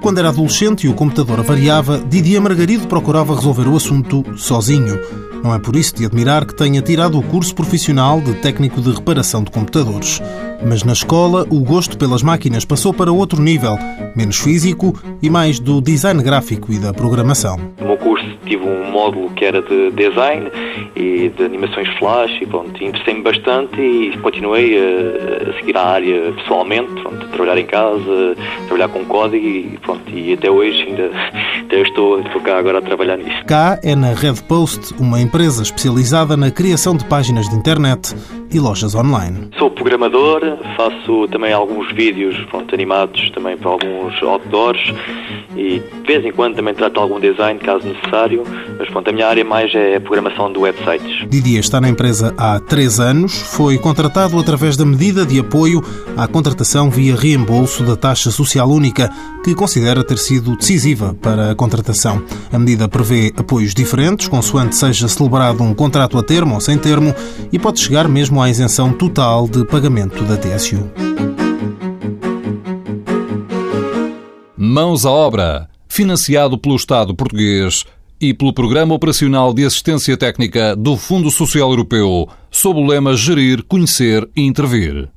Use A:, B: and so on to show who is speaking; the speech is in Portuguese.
A: Quando era adolescente e o computador avariava, Didier Margarido procurava resolver o assunto sozinho. Não é por isso de admirar que tenha tirado o curso profissional de técnico de reparação de computadores. Mas na escola, o gosto pelas máquinas passou para outro nível, menos físico e mais do design gráfico e da programação.
B: No meu curso tive um módulo que era de design e de animações flash e interessei-me bastante e continuei a, a, seguir a área pessoalmente, pronto, trabalhar em casa, trabalhar com código e pronto, e até hoje ainda, ainda estou, estou cá agora a trabalhar nisso.
A: Cá é na Red Post, uma empresa especializada na criação de páginas de internet e lojas online.
B: Sou programador, faço também alguns vídeos pronto, animados também para alguns outdoors e de vez em quando também trato algum design, caso necessário, mas pronto, a minha área mais é a programação de websites.
A: Didier está na empresa há três anos, foi contratado através da medida de apoio à contratação via reembolso da taxa social única, que considera ter sido decisiva para a contratação. A medida prevê apoios diferentes, consoante seja celebrado um contrato a termo ou sem termo, e pode chegar mesmo à isenção total de pagamento da TSU.
C: Mãos à obra, financiado pelo Estado português e pelo Programa Operacional de Assistência Técnica do Fundo Social Europeu, sob o lema Gerir, Conhecer e Intervir.